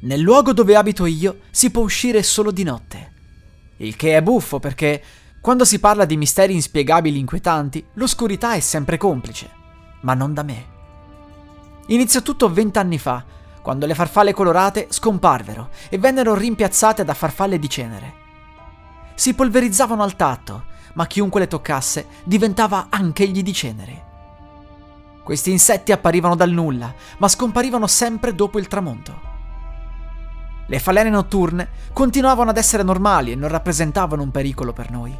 Nel luogo dove abito io si può uscire solo di notte. Il che è buffo perché quando si parla di misteri inspiegabili inquietanti, l'oscurità è sempre complice, ma non da me. Iniziò tutto vent'anni fa, quando le farfalle colorate scomparvero e vennero rimpiazzate da farfalle di cenere. Si polverizzavano al tatto, ma chiunque le toccasse diventava anch'egli di cenere. Questi insetti apparivano dal nulla, ma scomparivano sempre dopo il tramonto. Le falene notturne continuavano ad essere normali e non rappresentavano un pericolo per noi.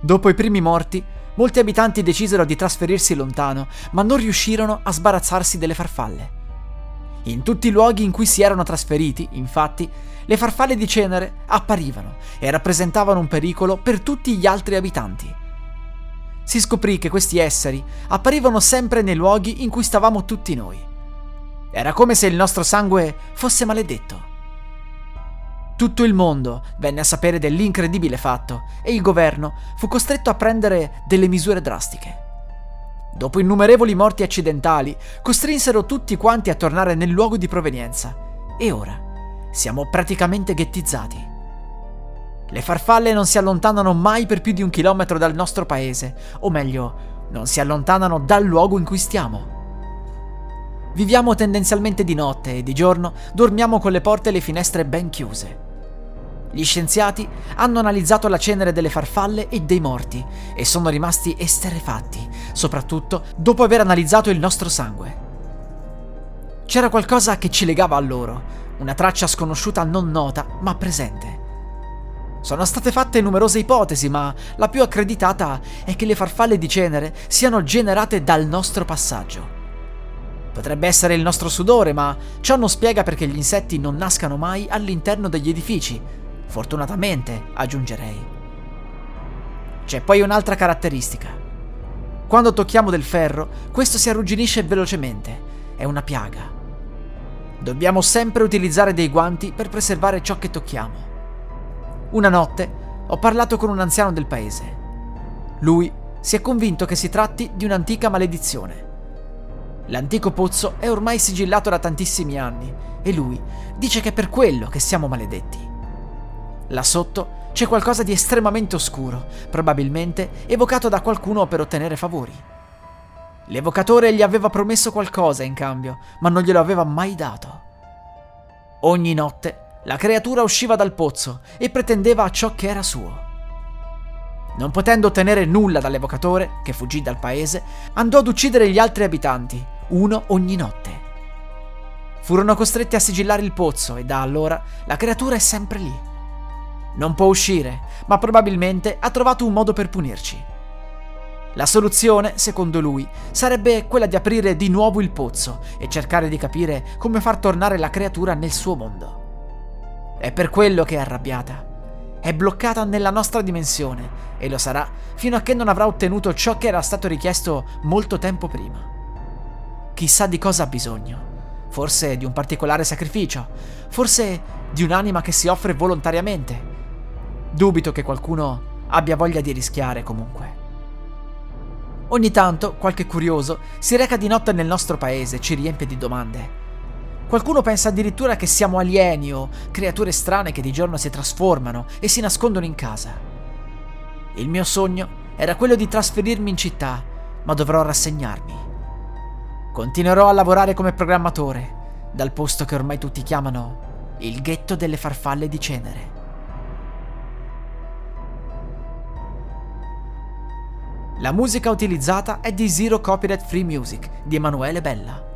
Dopo i primi morti, molti abitanti decisero di trasferirsi lontano, ma non riuscirono a sbarazzarsi delle farfalle. In tutti i luoghi in cui si erano trasferiti, infatti, le farfalle di cenere apparivano e rappresentavano un pericolo per tutti gli altri abitanti. Si scoprì che questi esseri apparivano sempre nei luoghi in cui stavamo tutti noi. Era come se il nostro sangue fosse maledetto. Tutto il mondo venne a sapere dell'incredibile fatto e il governo fu costretto a prendere delle misure drastiche. Dopo innumerevoli morti accidentali, costrinsero tutti quanti a tornare nel luogo di provenienza e ora siamo praticamente ghettizzati. Le farfalle non si allontanano mai per più di un chilometro dal nostro paese, o meglio, non si allontanano dal luogo in cui stiamo. Viviamo tendenzialmente di notte e di giorno dormiamo con le porte e le finestre ben chiuse. Gli scienziati hanno analizzato la cenere delle farfalle e dei morti e sono rimasti esterefatti, soprattutto dopo aver analizzato il nostro sangue. C'era qualcosa che ci legava a loro, una traccia sconosciuta non nota ma presente. Sono state fatte numerose ipotesi, ma la più accreditata è che le farfalle di cenere siano generate dal nostro passaggio. Potrebbe essere il nostro sudore, ma ciò non spiega perché gli insetti non nascano mai all'interno degli edifici, Fortunatamente, aggiungerei. C'è poi un'altra caratteristica. Quando tocchiamo del ferro, questo si arrugginisce velocemente. È una piaga. Dobbiamo sempre utilizzare dei guanti per preservare ciò che tocchiamo. Una notte ho parlato con un anziano del paese. Lui si è convinto che si tratti di un'antica maledizione. L'antico pozzo è ormai sigillato da tantissimi anni e lui dice che è per quello che siamo maledetti. Là sotto c'è qualcosa di estremamente oscuro, probabilmente evocato da qualcuno per ottenere favori. L'evocatore gli aveva promesso qualcosa in cambio, ma non glielo aveva mai dato. Ogni notte la creatura usciva dal pozzo e pretendeva ciò che era suo. Non potendo ottenere nulla dall'evocatore, che fuggì dal paese, andò ad uccidere gli altri abitanti, uno ogni notte. Furono costretti a sigillare il pozzo e da allora la creatura è sempre lì. Non può uscire, ma probabilmente ha trovato un modo per punirci. La soluzione, secondo lui, sarebbe quella di aprire di nuovo il pozzo e cercare di capire come far tornare la creatura nel suo mondo. È per quello che è arrabbiata. È bloccata nella nostra dimensione e lo sarà fino a che non avrà ottenuto ciò che era stato richiesto molto tempo prima. Chissà di cosa ha bisogno. Forse di un particolare sacrificio, forse di un'anima che si offre volontariamente, Dubito che qualcuno abbia voglia di rischiare comunque. Ogni tanto qualche curioso si reca di notte nel nostro paese e ci riempie di domande. Qualcuno pensa addirittura che siamo alieni o creature strane che di giorno si trasformano e si nascondono in casa. Il mio sogno era quello di trasferirmi in città, ma dovrò rassegnarmi. Continuerò a lavorare come programmatore, dal posto che ormai tutti chiamano il ghetto delle farfalle di cenere. La musica utilizzata è di Zero Copyright Free Music di Emanuele Bella.